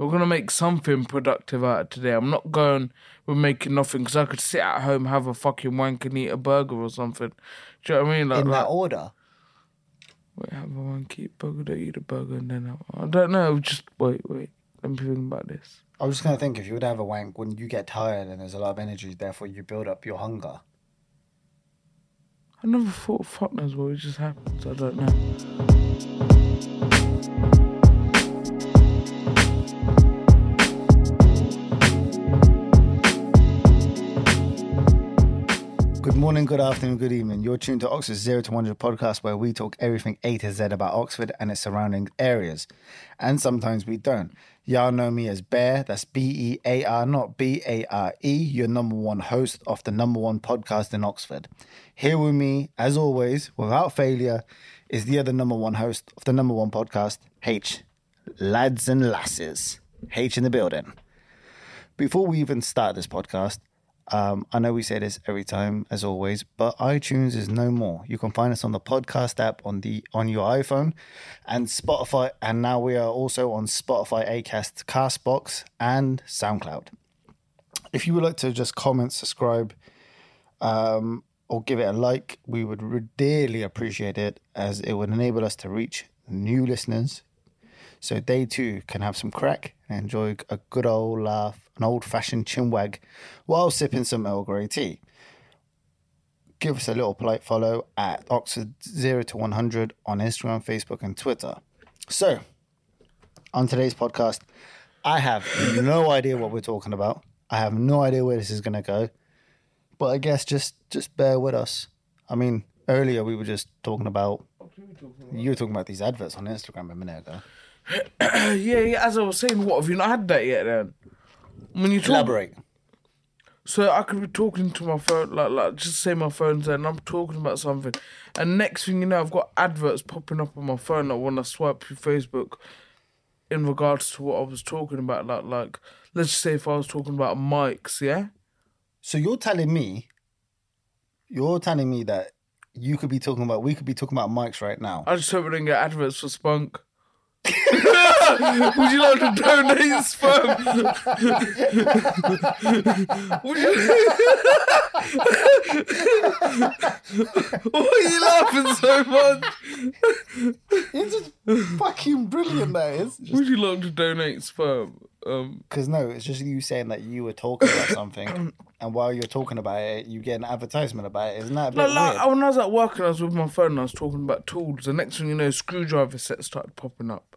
We're gonna make something productive out of today. I'm not going with making nothing because I could sit at home, have a fucking wank, and eat a burger or something. Do you know what I mean? Like, In like that order. wait, have a wank, eat a burger, don't eat a burger, and then have, I don't know. Just wait, wait. Let me think about this. I was just gonna think if you would have a wank when you get tired and there's a lot of energy, therefore you build up your hunger. I never thought fuck knows what just happens. I don't know. Morning, good afternoon, good evening. You're tuned to Oxford Zero to 100 podcast where we talk everything A to Z about Oxford and its surrounding areas. And sometimes we don't. Y'all know me as Bear, that's B E A R, not B A R E, your number one host of the number one podcast in Oxford. Here with me, as always, without failure, is the other number one host of the number one podcast, H. Lads and lasses. H in the building. Before we even start this podcast, um, I know we say this every time, as always, but iTunes is no more. You can find us on the podcast app on the on your iPhone, and Spotify, and now we are also on Spotify, Acast, Castbox, and SoundCloud. If you would like to just comment, subscribe, um, or give it a like, we would dearly appreciate it, as it would enable us to reach new listeners, so they too can have some crack and enjoy a good old laugh, an old fashioned chinwag, while sipping some Earl Grey tea. Give us a little polite follow at Oxford 0 to 100 on Instagram, Facebook, and Twitter. So, on today's podcast, I have no idea what we're talking about. I have no idea where this is going to go. But I guess just just bear with us. I mean, earlier we were just talking about you were talking about these adverts on Instagram a minute ago. yeah, yeah. As I was saying, what have you not had that yet? Then when you talk, Elaborate. So I could be talking to my phone, like, like just say my phone's there, and I'm talking about something, and next thing you know, I've got adverts popping up on my phone. Like when I swipe through Facebook, in regards to what I was talking about, like, like let's just say if I was talking about mics, yeah, So you're telling me, you're telling me that you could be talking about, we could be talking about mics right now. I just hope we don't get adverts for Spunk. Would you like to donate sperm? Would you... Why are you laughing so much? It's just fucking brilliant, that is. Would you like to donate sperm? Um, Because no, it's just you saying that you were talking about something, and while you're talking about it, you get an advertisement about it. Isn't that a bit like, like when I was at work and I was with my phone and I was talking about tools, the next thing you know, screwdriver sets started popping up.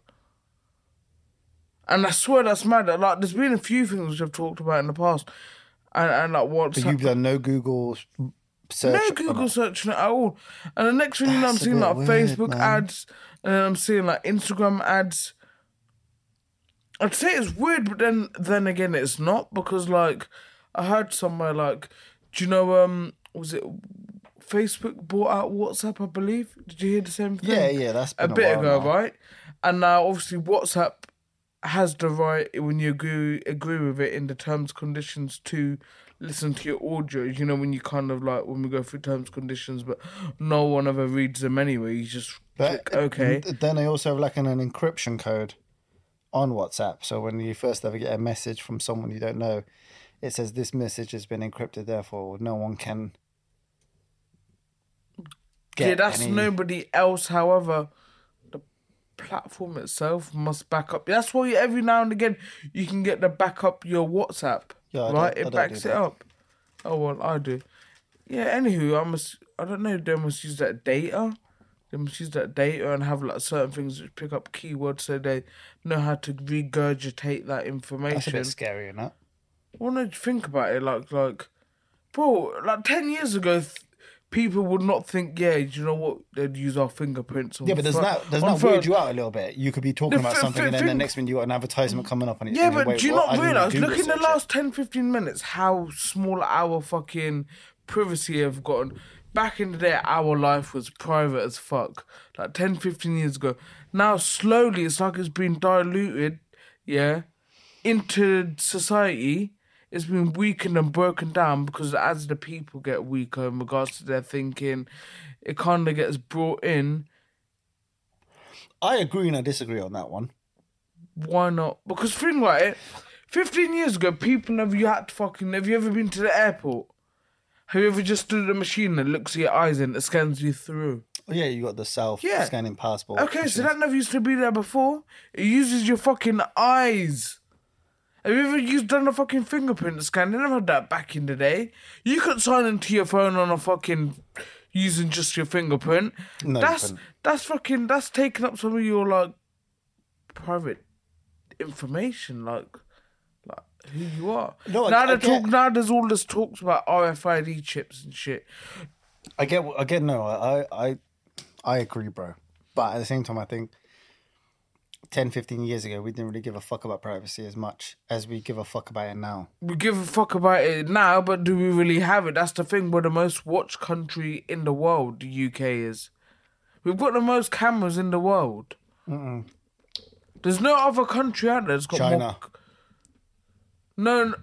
And I swear that's mad. Like, there's been a few things which I've talked about in the past, and, and like what's But you've done no Google search. no Google searching at all. And the next thing you know, I'm seeing like weird, Facebook man. ads, and then I'm seeing like Instagram ads. I'd say it's weird, but then then again, it's not because like I heard somewhere like, do you know um was it Facebook bought out WhatsApp? I believe. Did you hear the same thing? Yeah, yeah, that's a a, bit while ago, now. right? And now obviously WhatsApp has the right when you agree agree with it in the terms conditions to listen to your audio. You know when you kind of like when we go through terms conditions, but no one ever reads them anyway. You just But click okay. then they also have like an, an encryption code on WhatsApp. So when you first ever get a message from someone you don't know, it says this message has been encrypted, therefore no one can. yeah, that's any- nobody else. However, platform itself must back up. That's why every now and again you can get the backup your WhatsApp. Yeah, right, it backs it up. Oh well, I do. Yeah. Anywho, I must. I don't know. They must use that data. They must use that data and have like certain things which pick up keywords so they know how to regurgitate that information. That's a bit scary, isn't it? When I think about it, like like, bro, like ten years ago, people would not think, yeah, do you know what? They'd use our fingerprints. On Yeah, but does that does that weird you out a little bit? You could be talking about something, and then the next minute you got an advertisement coming up, and it's Yeah, but do you not realize? Look in the last 10, 15 minutes how small our fucking privacy have gotten. Back in the day, our life was private as fuck. Like 10, 15 years ago. Now, slowly, it's like it's been diluted, yeah, into society. It's been weakened and broken down because as the people get weaker in regards to their thinking, it kind of gets brought in. I agree and I disagree on that one. why not? Because think about it. Fifteen years ago, people never you had to fucking. Have you ever been to the airport? Have you ever just stood at a machine that looks at your eyes and it scans you through? Oh, yeah, you got the self Yeah. scanning passport. Okay, so that never used to be there before. It uses your fucking eyes. Have you ever used done a fucking fingerprint scan? They never had that back in the day. You could sign into your phone on a fucking using just your fingerprint. No, that's that's fucking that's taking up some of your like private information, like like who you are. No, now I get- talk. Now there's all this talks about RFID chips and shit. I get, I get, no, I, I, I agree, bro. But at the same time, I think 10, 15 years ago, we didn't really give a fuck about privacy as much as we give a fuck about it now. we give a fuck about it now, but do we really have it? That's the thing. We're the most watched country in the world. The UK is. We've got the most cameras in the world. There's no other country out there that's got China. more. No, n-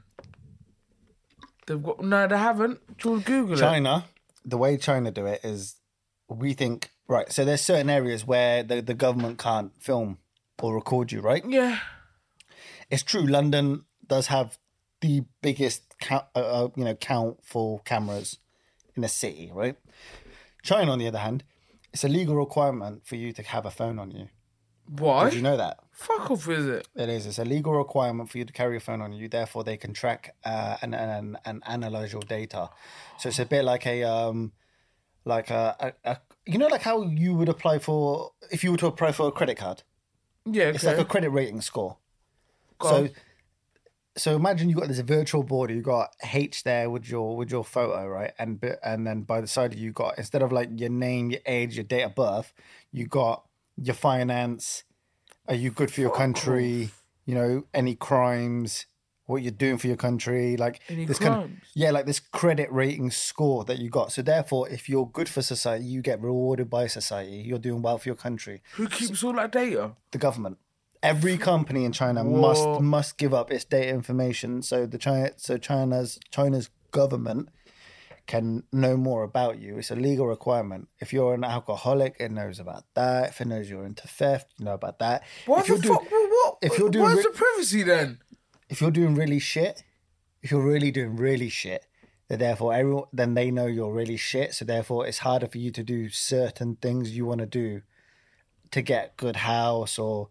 they've got no. They haven't. Do you want to Google it? China, the way China do it is, we think right. So there's certain areas where the, the government can't film or record you, right? Yeah, It's true. London does have the biggest count, uh, uh, you know, count for cameras in a city, right? China, on the other hand, it's a legal requirement for you to have a phone on you. why? Did you know that? Fuck off, is it? It is. It's a legal requirement for you to carry a phone on you. Therefore, they can track uh, and, and and analyze your data. So it's a bit like a um, like a, a, a you know like how you would apply for if you were to apply for a credit card. Yeah, It's like a credit rating score. Go so on. so imagine you got this virtual border. You got H there with your with your photo, right? And and then by the side of you got instead of like your name, your age, your date of birth, you got your finance. Are you good for your country? You know, any crimes? What you're doing for your country? Like Any this kind of yeah, like this credit rating score that you got. So therefore, if you're good for society, you get rewarded by society. You're doing well for your country Who keeps all that data? the government. Every company in China must Whoa. must give up its data information so the China so China's China's government can know more about you. It's a legal requirement. If you're an alcoholic, it knows about that. If it knows you're into theft, you know about that. What if the you're doing fuck? What? what? if you're doing Where's re- the privacy then? If you're doing really shit, if you're really doing really shit, then therefore everyone then they know you're really shit. So therefore it's harder for you to do certain things you want to do to get good house or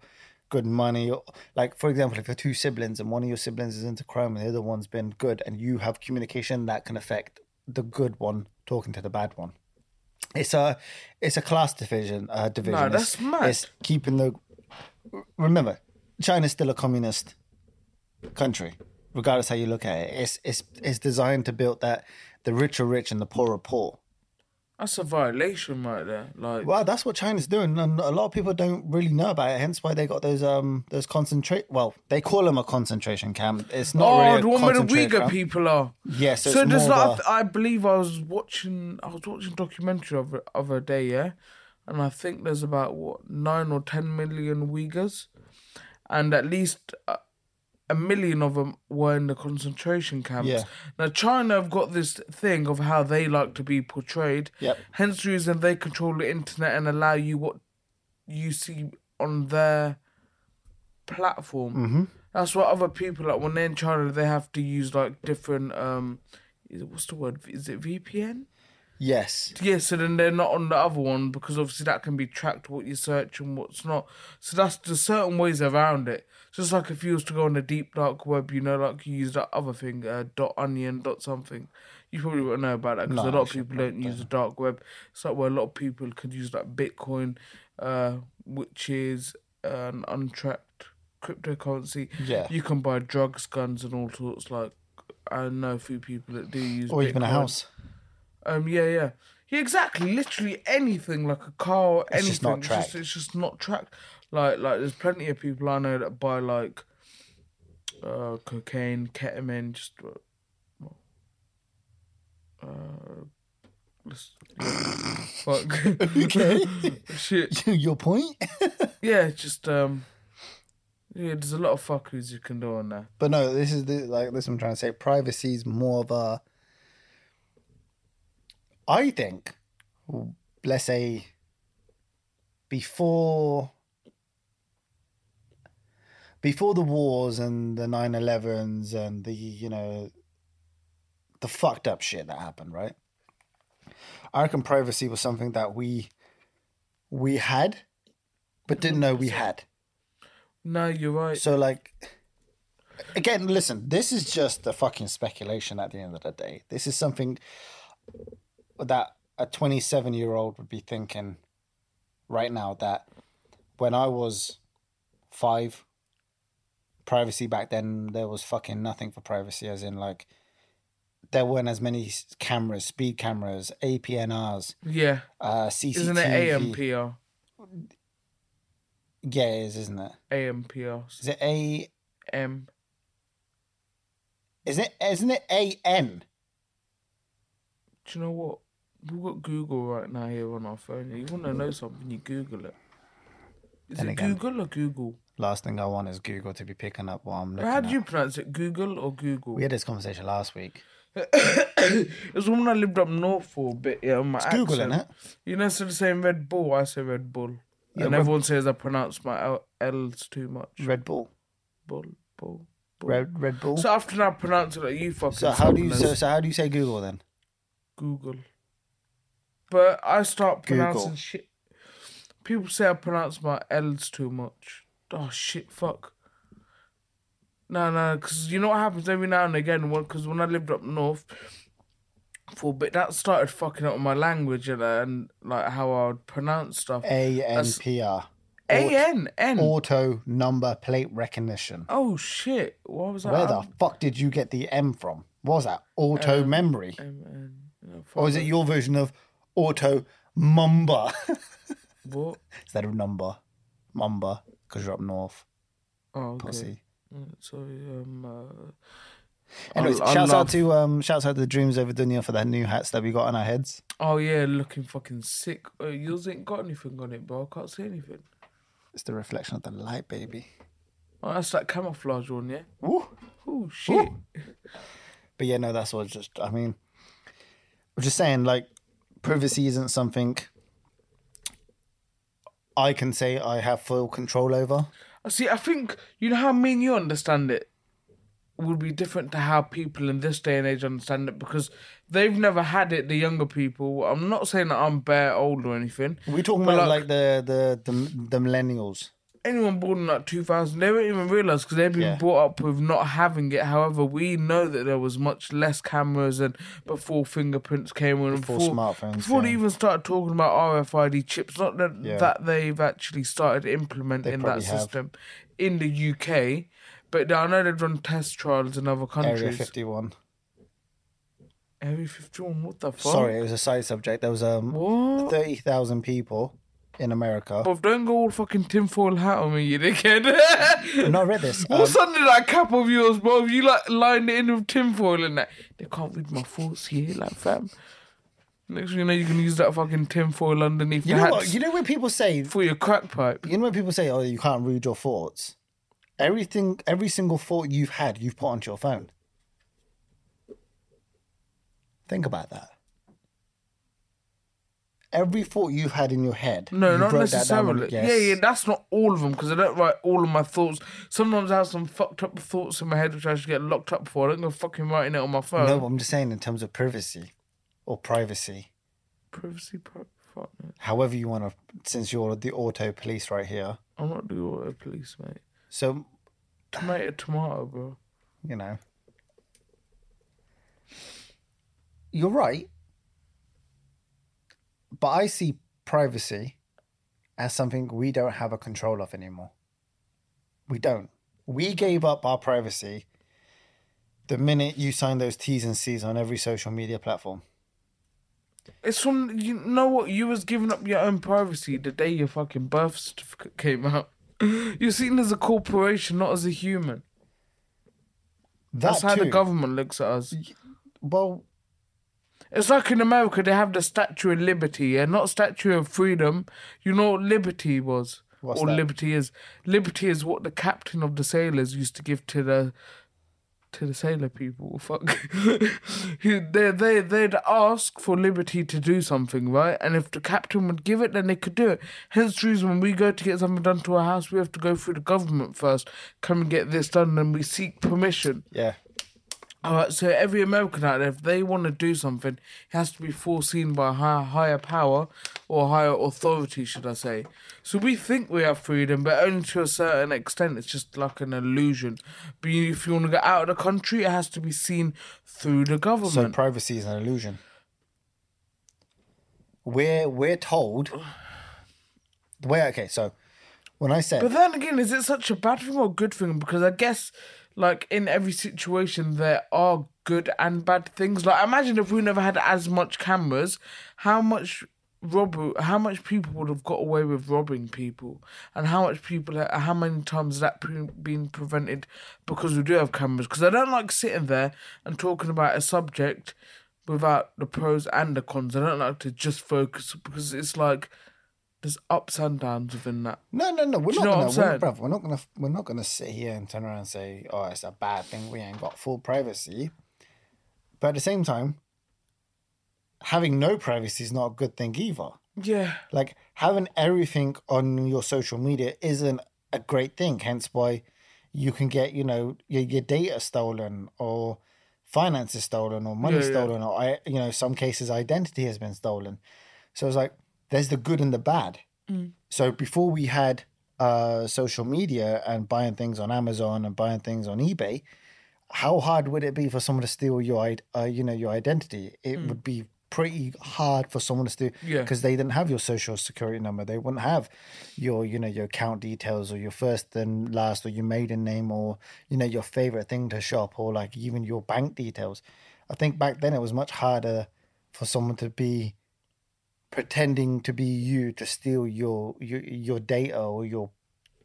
good money. Or, like for example, if you're two siblings and one of your siblings is into crime and the other one's been good, and you have communication that can affect the good one talking to the bad one. It's a it's a class division. Uh, division. No, It's- that's mad. It's keeping the. Remember, China's still a communist country, regardless how you look at it. It's it's it's designed to build that the rich are rich and the poor are poor. That's a violation right there. Like, Well, that's what China's doing, and a lot of people don't really know about it. Hence, why they got those um those concentrate. Well, they call them a concentration camp. It's not oh, really the one where the Uyghur camp. people are. Yes, so, So it's there's more like, of a- I believe I was watching, I was watching a documentary of it other day, yeah, and I think there's about what nine or ten million Uyghurs, and at least a, million of them were in the concentration camps. Yeah. Now China have got this thing of how they like to be portrayed. Yep. Hence the reason they control the internet and allow you what you see on their platform. Mm-hmm. That's why other people like when they're in China, they have to use like different um, is it, what's the word? Is it VPN? yes, Yeah, so then they're not on the other one because obviously that can be tracked what you search and what's not. So that's there's certain ways around it. Just like if you was to go on the deep dark web, you know, like you use that other thing, uh, dot onion, dot something. You probably won't know about that because No, a lot of people don't use the dark web. It's like where a lot of people could use like Bitcoin, uh, which is an untracked cryptocurrency. Yeah. You can buy drugs, guns, and all sorts. Like I know a few people that do use. or even a house. Um, yeah, yeah, yeah, exactly. Literally anything like a car, or It's anything. just not it's, just, it's just not tracked. Like, like there's plenty of people I know that buy like uh, cocaine, ketamine, just uh, uh, fuck. Okay. Shit. Your point. Yeah, just um, yeah. There's a lot of fuckers you can do on there. But no, this is the like this. I'm trying to say privacy is more of a. I think, let's say, before before the wars and the 9-11s and the you know the fucked up shit that happened, right? I reckon privacy was something that we we had, but didn't know we had. No, you're right. So like again, listen, this is just a fucking speculation at the end of the day. This is something that a 27 year old would be thinking right now that when I was five, privacy back then, there was fucking nothing for privacy, as in like there weren't as many cameras, speed cameras, APNRs, yeah. uh, CCTV. Isn't it AMPR? Yeah, it is, isn't it? AMPR. Is it A? M. Is it? Isn't it A N? Do you know what? We've got Google right now here on our phone. You want to know something, you Google it. Is it again- Google or Google? Last thing I want is Google to be picking up what I'm looking How at. do you pronounce it? Google or Google? We had this conversation last week. it was when I lived up north for a bit. Yeah, my It's Google, accent. innit? You know, instead of saying Red Bull, I say Red Bull. Yeah, and Red- everyone says I pronounce my L- L's too much. Red Bull. Bull, bull, bull. Red Red Bull. So So, after I pronounce it like you fucking. how do you so, so how do you say Google then? Google. But I start Google. pronouncing shit. People say I pronounce my L's too much. Oh shit, fuck. No, no, because you know what happens every now and again. Because when I lived up north for a bit, that started fucking up my language and, and like how I would pronounce stuff. A N P R. A N N. Auto number plate recognition. Oh shit! What was that? Where the fuck did you get the M from? What was that auto memory, M N. No, or is it your version of auto mumba What? instead of number? Mumba because you're up north, Oh, okay. pussy. Mm, Sorry. Um. Uh, Anyways, I- I shouts out to um, shouts out to the Dreams Over Dunya for that new hats that we got on our heads. Oh yeah, looking fucking sick. Uh, yours ain't got anything on it, bro. I can't see anything. It's the reflection of the light, baby. Oh, that's that camouflage one, yeah. Woo. Oh shit. But yeah, no, that's what just. I mean, I'm just saying like privacy isn't something I can say I have full control over. I See, I think you know how me and you understand it would be different to how people in this day and age understand it because they've never had it. The younger people. I'm not saying that I'm bare old or anything. We're talking about like- like, the, the the the millennials. Anyone born in like 2000, they won't even realize because they've been Yeah. brought up with not having it. However, we know that there was much less cameras and before fingerprints came in, Before before smartphones, before they even started talking about RFID chips. Not that Yeah. that they've actually started implementing that probably have. system in the UK, but I know they've run test trials in other countries Area countries. fifty one. Area 51, what the fuck? Sorry, it was a side subject. There was um What? thirty thousand people in America. Don't go all fucking tinfoil hat on me, you dickhead. No, I read this. Um, What's under that cap of yours, bro? You like lined it in with tinfoil and that. They can't read my thoughts here, like fam. Next thing you know, you can use that fucking tinfoil underneath you the know hat what? You know when people say for your crack pipe. you know when people say, "Oh, you can't read your thoughts." Everything, every single thought you've had, you've put onto your phone. Think about that. Every thought you've had in your head. No, you not wrote that down necessarily. yes. Yeah, yeah, that's not all of them because I don't write all of my thoughts. Sometimes I have some fucked up thoughts in my head which I should get locked up for. I don't go fucking writing it on my phone. No, but I'm just saying in terms of privacy or privacy. Privacy, pri- fuck. However you want to, since you're the auto police right here. I'm not the auto police, mate. So Tomato, tomato, bro. you know, you're right. But I see privacy as something we don't have a control of anymore. We don't. We gave up our privacy the minute you signed those T's and C's on every social media platform. It's from you know what you was giving up your own privacy the day your fucking birth certificate came out. You're seen as a corporation, not as a human. That That's how the government looks at us. Well, It's like in America they have the Statue of Liberty, yeah, not Statue of Freedom. You know what liberty was, What's or that? liberty is. Liberty is what the captain of the sailors used to give to the to the sailor people. Fuck, they they they'd ask for liberty to do something, right? And if the captain would give it, then they could do it. Hence the reason when we go to get something done to our house, we have to go through the government first. Come and get this done, and we seek permission. Yeah. All right, so every American out there, if they want to do something, it has to be foreseen by a higher, higher power or higher authority, should I say. So we think we have freedom, but only to a certain extent. It's just like an illusion. But if you want to get out of the country, it has to be seen through the government. So privacy is an illusion. We're we're told the way okay, so when I said But then again, is it such a bad thing or a good thing? Because I guess, like in every situation, there are good and bad things. Like imagine if we never had as much cameras, how much rob, how much people would have got away with robbing people, and how much people, how many times that been prevented because we do have cameras? Because I don't like sitting there and talking about a subject without the pros and the cons. I don't like to just focus because it's like. There's ups and downs within that. No, no, no. We're Do not gonna, we're, bruv, we're not gonna, we're not gonna sit here and turn around and say, "Oh, it's a bad thing. We ain't got full privacy." But at the same time, having no privacy is not a good thing either. Yeah. Like having everything on your social media isn't a great thing. Hence why you can get, you know, your, your data stolen or finances stolen or money Yeah, yeah. stolen or I, you know, some cases identity has been stolen. So it's like there's the good and the bad. Mm. So before we had uh, social media and buying things on Amazon and buying things on eBay, how hard would it be for someone to steal your, uh, you know, your identity? It would be pretty hard for someone to steal Mm. Yeah. because they didn't have your social security number. They wouldn't have your, you know, your account details or your first and last or your maiden name or, you know, your favorite thing to shop or like even your bank details. I think back then it was much harder for someone to be pretending to be you to steal your your, your data or your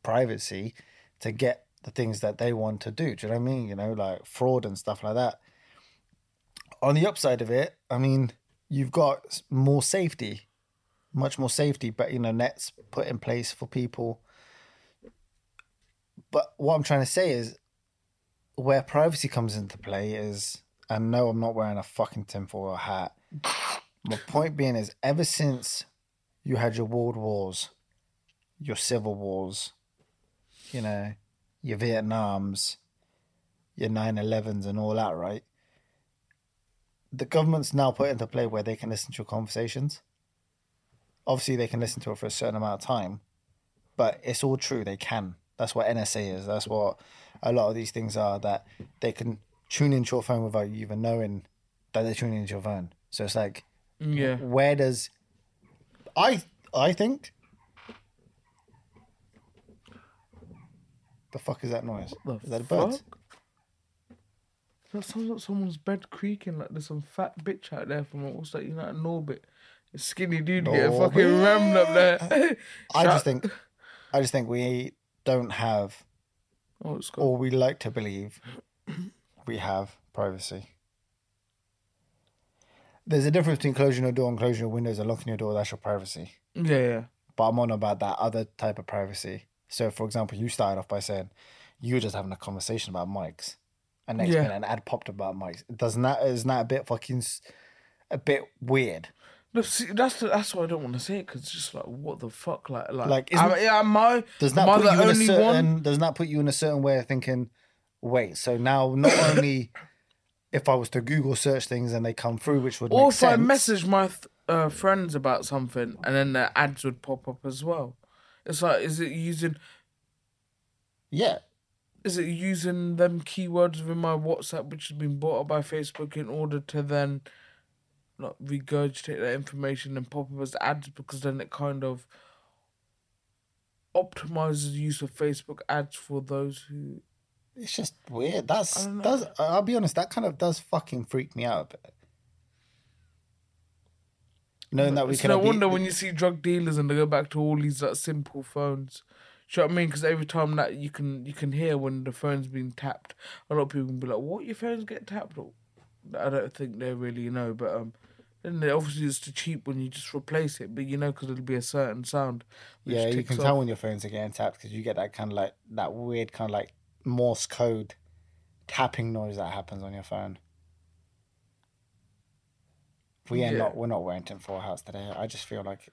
privacy to get the things that they want to do. Do you know what I mean? You know, like fraud and stuff like that. On the upside of it, I mean, you've got more safety, much more safety, but you know, nets put in place for people. But what I'm trying to say is where privacy comes into play is and no, I'm not wearing a fucking tinfoil hat. My point being is ever since you had your world wars, your civil wars, you know, your Vietnams, your 9-11s and all that, right? The government's now put into play where they can listen to your conversations. Obviously, they can listen to it for a certain amount of time, but it's all true. They can. That's what NSA is. That's what a lot of these things are. That they can tune into your phone without you even knowing that they're tuning into your phone. So it's like, Yeah. where does I I think the fuck is that noise? The is that a bird? fuck? That sounds like someone's bed creaking. Like there's some fat bitch out there from what's that United Norbit. A skinny dude getting fucking rammed up there. I Shout- just think I just think we don't have Oh, it's got. or we like to believe we have privacy. There's a difference between closing your door and closing your windows and locking your door. That's your privacy. Yeah, yeah. But I'm on about that other type of privacy. So, for example, you started off by saying you were just having a conversation about mics, and next Yeah. minute an ad popped about mics. Doesn't that isn't that a bit fucking a bit weird? No, see, that's the, that's why I don't want to say it because it's just like what the fuck, like like, Like, am, am I? Does that put the you in a certain? one? Does that put you in a certain way of thinking? Wait, so now not only if I was to Google search things and they come through, which would Or if I message my th- uh, friends about something and then the ads would pop up as well. It's like, is it using yeah, is it using them keywords within my WhatsApp, which has been bought up by Facebook, in order to then like regurgitate that information and pop up as ads? Because then it kind of optimizes the use of Facebook ads for those who. It's just weird. That's does. I'll be honest. That kind of does fucking freak me out a bit. Knowing that we can no be- wonder when you see drug dealers and they go back to all these like simple phones. Do you know what I mean? Because every time that you can you can hear when the phone's being tapped, a lot of people can be like, "What your phones get tapped?" Or, I don't think they really know, but um, obviously it's too cheap when you just replace it. But you know, because it'll be a certain sound. Yeah, you can off. tell when your phones are getting tapped because you get that kind of like that weird kind of like Morse code tapping noise that happens on your phone. We are Yeah. not. We're not wearing tinfoil hats today. I just feel like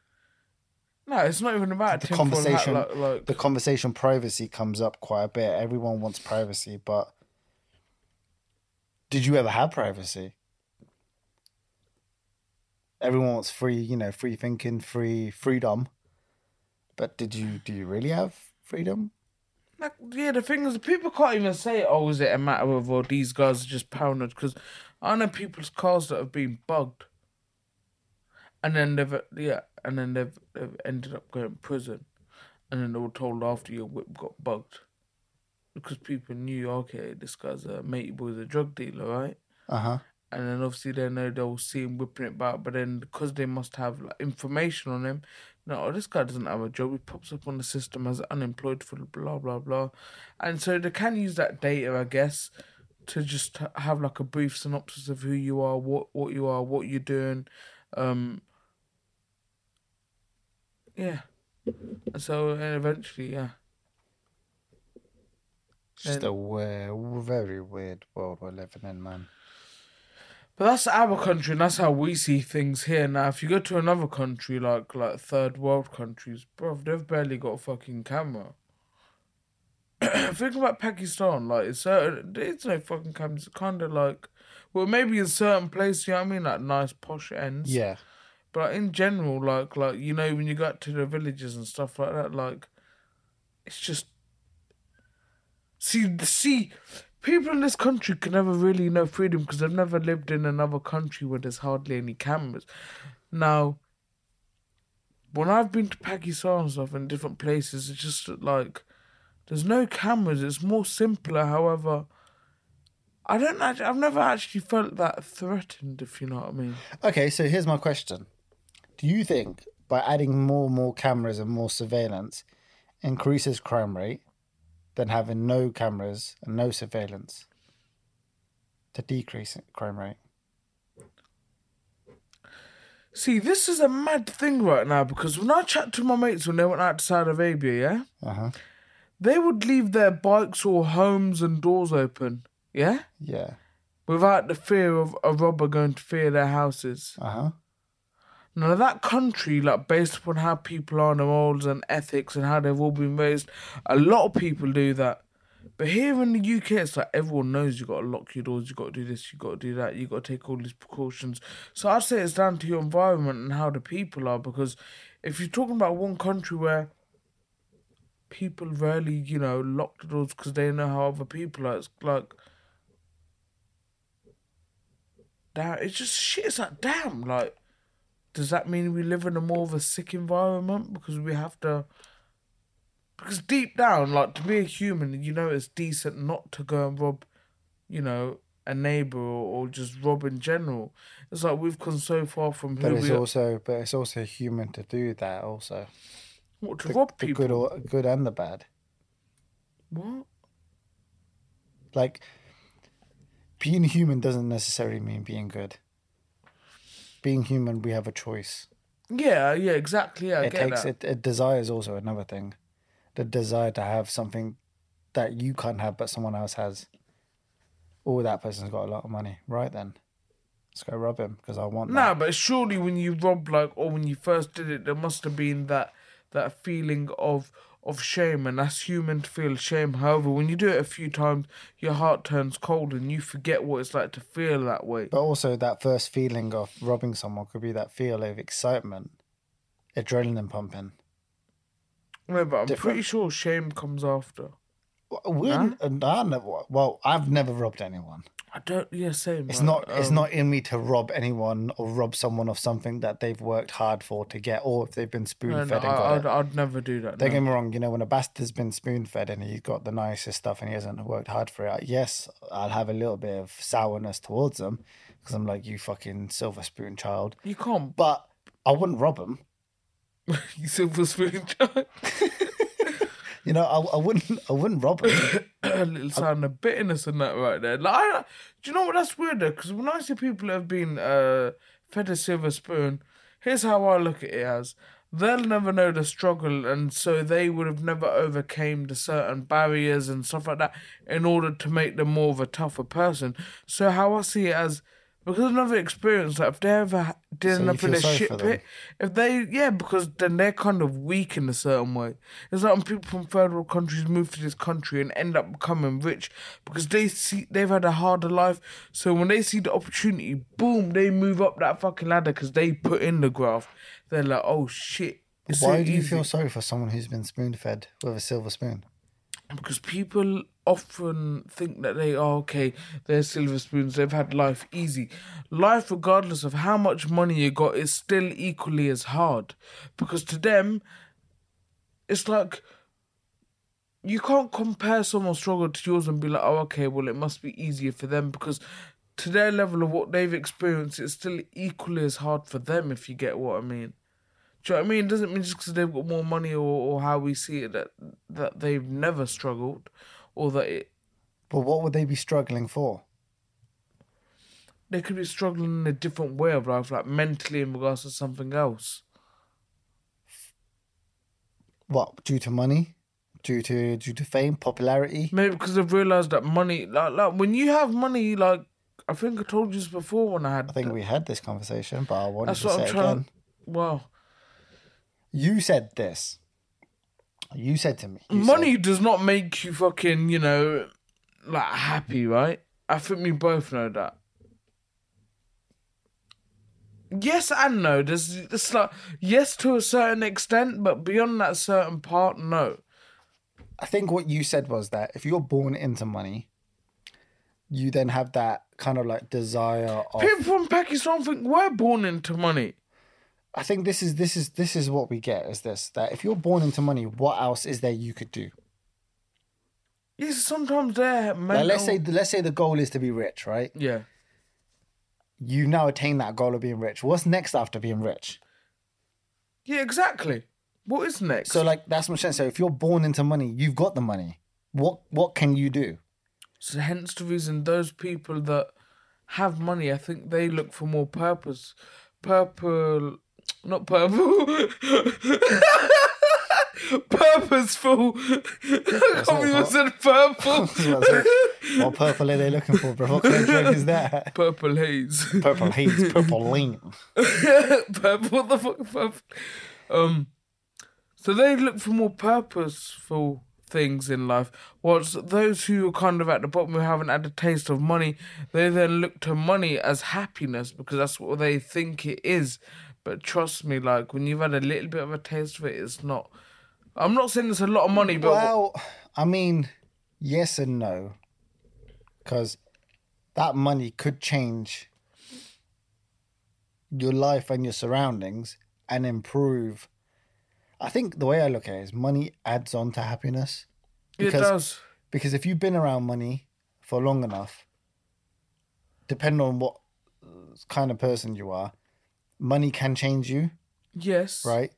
No, it's not even about the tinfoil hat, conversation. Like, like the conversation privacy comes up quite a bit. Everyone wants privacy, but did you ever have privacy? Everyone wants free, you know, free thinking, free freedom. But did you do you really have freedom? Like, yeah, the thing is, people can't even say, "Oh, is it a matter of or these guys are just paranoid?" Because I know people's cars that have been bugged, and then they've yeah, and then they've, they've ended up going to prison, and then they were told after your whip got bugged, because people knew, okay, this guy's a matey boy's a drug dealer, right? Uh huh. and then obviously they know they'll see him whipping it back, but then because they must have like information on him, no, this guy doesn't have a job. He pops up on the system as unemployed for blah blah blah, and so they can use that data, I guess, to just have like a brief synopsis of who you are, what what you are, what you're doing, um, yeah, and so and eventually, yeah. Just And- a weird, very weird world we're living in, man. But that's our country, and that's how we see things here. Now, if you go to another country like like third world countries, bro, they've barely got a fucking camera. Think about Pakistan, like it's certain there's no fucking cameras. It's kind of like, well, maybe in certain places, you know what I mean, like nice posh ends. Yeah. But in general, like like you know, when you got to the villages and stuff like that, like it's just see see people in this country can never really know freedom because they've never lived in another country where there's hardly any cameras. Now, when I've been to Pakistan and stuff in different places, it's just like there's no cameras. It's more simpler. However, I don't. Actually, I've never actually felt that threatened. If you know what I mean. Okay, so here's my question. Do you think by adding more and more cameras and more surveillance increases crime rate than having no cameras and no surveillance to decrease crime rate? See, this is a mad thing right now because when I chat to my mates when they went out to Saudi Arabia, yeah, Uh huh. they would leave their bikes or homes and doors open, yeah, Yeah. without the fear of a robber going to fear their houses. Uh huh. Now, that country, like based upon how people are, their morals and ethics, and how they've all been raised, a lot of people do that. But here in the UK, it's like everyone knows you got to lock your doors, you got to do this, you got to do that, you got to take all these precautions. So I'd say it's down to your environment and how the people are. Because if you're talking about one country where people rarely, you know, lock the doors because they know how other people are, it's like. Damn, it's just shit. It's like, damn, like does that mean we live in a more of a sick environment because we have to because deep down like to be a human you know it's decent not to go and rob you know a neighbor or, or just rob in general it's like we've come so far from who But it's we also but it's also human to do that also. what, to The, rob the people good or good and the bad. what Like being human doesn't necessarily mean being good. Being human, we have a choice. yeah yeah exactly yeah, I it takes that. it, it desire is also another thing. The desire to have something that you can't have but someone else has. Oh that person's got a lot of money. Right then. Let's go rob him because i want Nah, that. but surely when you rob like, or when you first did it, there must have been that that feeling of of shame, and that's human to feel shame. However, when you do it a few times, your heart turns cold, and you forget what it's like to feel that way. but also that first feeling of robbing someone could be that feel of excitement adrenaline pumping Yeah, but I'm different. pretty sure shame comes after. We Huh? I never, well i've never robbed anyone I don't. Yeah, same. it's man. not it's Um, not in me to rob anyone or rob someone of something that they've worked hard for to get or if they've been spoon fed. no, and got I, it I'd, I'd never do that. Don't no. get me wrong, you know, when a bastard's been spoon fed and he's got the nicest stuff and he hasn't worked hard for it, yes, I'll have a little bit of sourness towards him because I'm like, you fucking silver spoon child. You can't. But I wouldn't rob him. You silver spoon child. You know, I, I wouldn't I wouldn't rob a little sound of bitterness in that right there. Like, I, do you know what? That's weird though, because when I see people have been uh, fed a silver spoon, here's how I look at it as they'll never know the struggle, and so they would have never overcame the certain barriers and stuff like that in order to make them more of a tougher person. So how I see it as because of another experience, like if they ever did So up in a shit pit, if they yeah, because then they're kind of weak in a certain way. It's like when people from third world countries move to this country and end up becoming rich because they see they've had a harder life. So when they see the opportunity, boom, they move up that fucking ladder because they put in the graft. They're like, oh shit. Why so do you easy. feel sorry for someone who's been spoon fed with a silver spoon? because people often think that they are okay they're silver spoons they've had life easy. Life regardless of how much money you got is still equally as hard. Because to them it's like you can't compare someone's struggle to yours and be like oh okay well it must be easier for them. Because to their level of what they've experienced it's still equally as hard for them if you get what i mean. Do you know what I mean? It doesn't mean just because they've got more money or, or how we see it that that they've never struggled, or that it, But what would they be struggling for? they could be struggling in a different way of life, like mentally in regards to something else. What due to money, due to due to fame, popularity? Maybe because they've realized that money, like like when you have money, like I think I told you this before when I had. I think we had this conversation, but I wanted that's to what say I'm it trying. again. Well, You said this. You said to me, money does not make you fucking you know like happy, right? I think we both know that. Yes and no. There's it's like yes to a certain extent, but beyond that certain part, no. I think what you said was that if you're born into money, you then have that kind of like desire of. People from Pakistan think we're born into money. I think this is this is this is what we get is this that if you're born into money, what else is there you could do? Yes, sometimes mental. Like, let's say let's say the goal is to be rich, right? yeah. You now attain that goal of being rich. What's next after being rich? Yeah, exactly. What is next? So like that's what I'm saying. So if you're born into money, you've got the money. What what can you do? So hence the reason those people that have money, I think they look for more purpose. Purple, not purple. Purposeful. I can't believe I said purple. what purple are they looking for, bro? What kind of drug is that? purple haze. Purple haze, purple lean. purple. What the fuck? Purple. Um. So they look for more purposeful things in life. Whilst those who are kind of at the bottom who haven't had a taste of money, they then look to money as happiness because that's what they think it is. But trust me, like when you've had a little bit of a taste of it, it's not. I'm not saying it's a lot of money, but Well, I mean, yes and no, because that money could change your life and your surroundings and improve. I think the way I look at it is money adds on to happiness. it because- does. Because if you've been around money for long enough, depending on what kind of person you are, money can change you, Yes. right?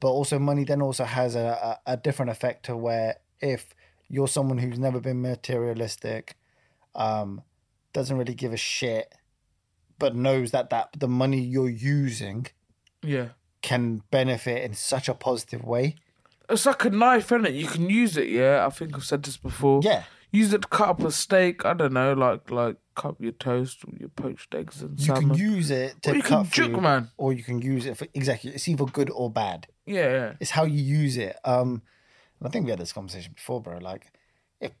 But also, money then also has a, a, a different effect to where if you're someone who's never been materialistic, um, doesn't really give a shit, but knows that, that the money you're using Yeah. can benefit in such a positive way. It's like a knife, isn't it? You can use it, yeah. I think I've said this before. Yeah. Use it to cut up a steak. I don't know, like like cut your toast, or your poached eggs and You salmon. can use it to Or you cut can juke, food, man. or you can use it for exactly. It's either good or bad. yeah, yeah. It's how you use it. Um, I think we had this conversation before, bro. Like, if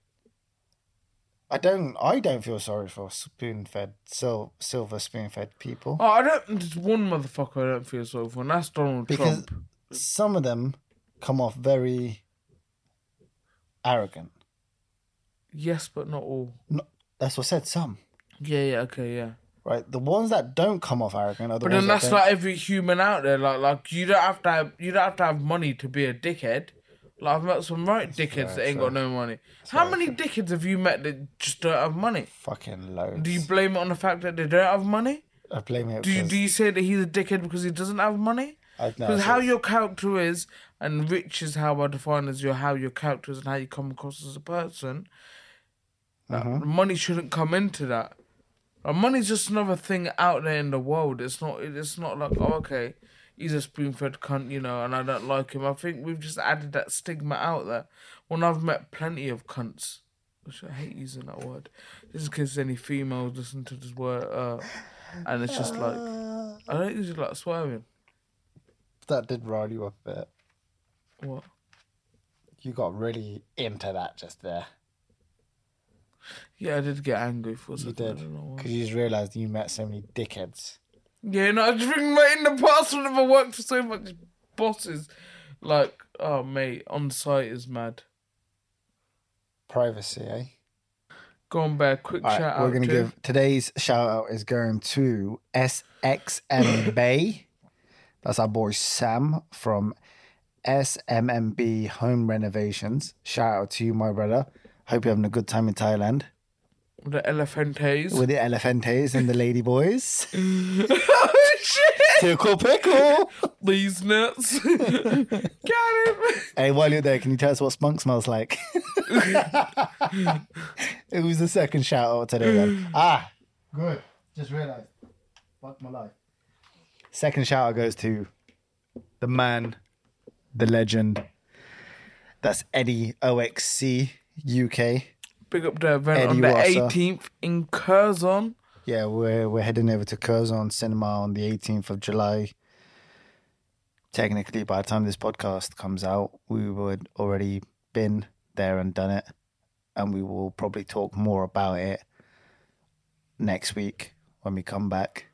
I don't, I don't feel sorry for spoon-fed, sil- silver spoon-fed people Oh, I don't. There's one motherfucker I don't feel sorry for, and that's Donald because Trump. some of them come off very arrogant. Yes, but not all. No, that's what I said. Some, Yeah, yeah, okay, yeah. right? The ones that don't come off arrogant are the But ones then that's don't- like every human out there. Like, like you don't have to have you don't have to have money to be a dickhead. Like I've met some right dickheads that ain't got no money. How many dickheads have you met that just don't have money? fucking loads. Do you blame it on the fact that they don't have money? I blame it. Do you, because do you say that he's a dickhead because he doesn't have money? I, no, Because how your character is, and rich is how I define as your how your character is and how you come across as a person. Mhm. Money shouldn't come into that. Like, money's just another thing out there in the world. It's not. It's not like oh, okay. he's a spoon-fed cunt, you know, and I don't like him. I think we've just added that stigma out there. When I've met plenty of cunts, which I hate using that word, just in case any females listen to this word, uh, and it's just like I don't usually like swearing. That did rile you up a bit. What? You got really into that just there. Yeah, I did get angry for a You second. did. Don't know why. Because you just realised you met so many dickheads. Yeah, no, I just think mate, in the past whenever I worked for so much bosses, like, oh mate, on site is mad. Privacy, eh? Go on, bear. Quick All right, shout we're gonna to give today's shout out is going to SXM Bay. That's our boy Sam from SMMB Home Renovations. Shout out to you, my brother. Hope you're having a good time in Thailand the Elephantes. with the elephantes and the lady boys. oh shit! Tickle pickle. These nuts. Got him. Hey, while you're there, can you tell us what spunk smells like? it was the second shout out today. Then. Ah, good. Just realised. Fuck my life. Second shout out goes to the man, the legend. That's Eddie OXC UK. Big up the event Eddie on the Rosser. 18th in Curzon. Yeah, we're we're heading over to Curzon Cinema on the 18th of July. Technically, by the time this podcast comes out, we would already been there and done it, and we will probably talk more about it next week when we come back.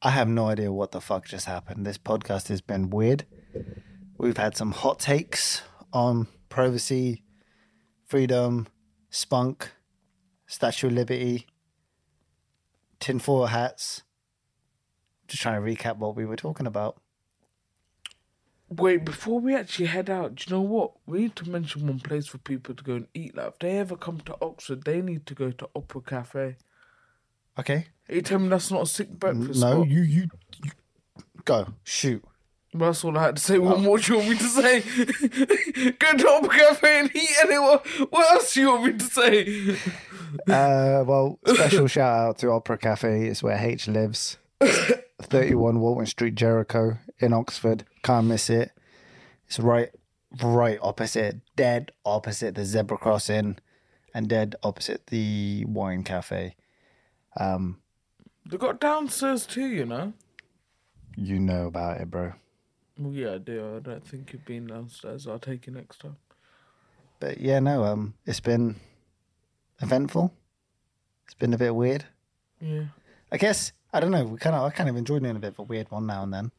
I have no idea what the fuck just happened. This podcast has been weird. We've had some hot takes on privacy, freedom, spunk, Statue of Liberty, tinfoil hats. Just trying to recap what we were talking about. Wait, before we actually head out, do you know what? We need to mention one place for people to go and eat. Like, if they ever come to Oxford, they need to go to Opera Cafe. Okay. Are you telling me that's not a sick breakfast no, spot? you, you you go shoot. That's all I had to say. What more do you want me to say? go to Opera Cafe and eat anywhere. What else do you want me to say? Uh, well, special shout out to Opera Cafe. It's where H lives. 31 Walton Street, Jericho in Oxford. Can't miss it. It's right, right opposite, dead opposite the zebra crossing, and dead opposite the wine cafe. Um, They got downstairs too, you know. you know about it, bro. Yeah, I do. I don't think you've been downstairs. I'll take you next time. But yeah, no, um, it's been eventful. It's been a bit weird. Yeah. I guess I don't know. We kind of I kind of enjoy doing a bit of a weird one now and then.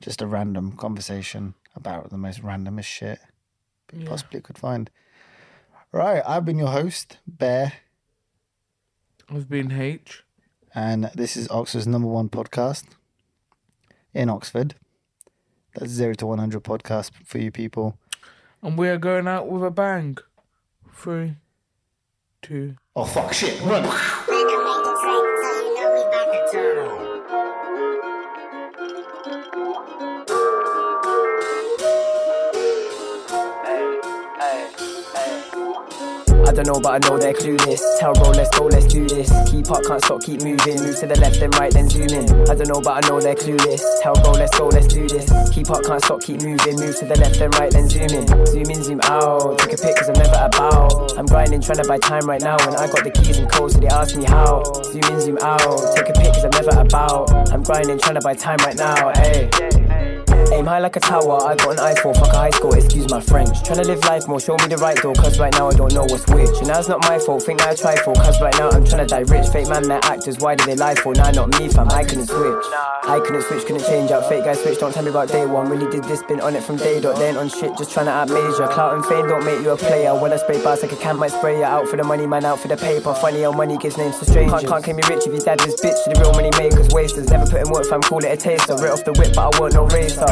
Just a random conversation about the most randomest shit yeah. possibly could find. Right, I've been your host, Bear, I've been H. and this is Oxford's number one podcast in Oxford. That's zero to one hundred podcast for you people. And we are going out with a bang. Three, two. Oh fuck shit! Run. I don't know, but I know they're clueless. Tell bro, let's go, let's do this. Keep up, can't stop, keep moving. Move to the left, then right, then zoom in. I don't know, but I know they're clueless. Tell bro, let's go, let's do this. Keep up, can't stop, keep moving. Move to the left, then right, then zoom in. Zoom in, zoom out. Take a pic, cause I'm never about. I'm grinding, trying to buy time right now. And I got the keys and codes, so they ask me how. Zoom in, zoom out. Take a pic, cause I'm never about. I'm grinding, trying to buy time right now. Hey. Aim high like a tower, I got an eye for fuck a high score, excuse my French. Tryna live life more, show me the right door, cause right now I don't know what's which. And it's not my fault, think that I try for, cause right now I'm tryna die rich. Fake man, they're actors, why do they lie for? Nah, not me, fam, I couldn't switch. I couldn't switch, couldn't change up, Fake guys switch, don't tell me about day one. Really did this, been on it from day dot. then on shit, just tryna out major. Clout and fame don't make you a player. When I spray bars like a can, might spray you out for the money, man, out for the paper. Funny how money gives names to strangers. Can't, can't claim me rich if your dad was bitch to the real money makers. Wasters, never put in work, fam, call it a taster. Right off the whip, but I want no racer.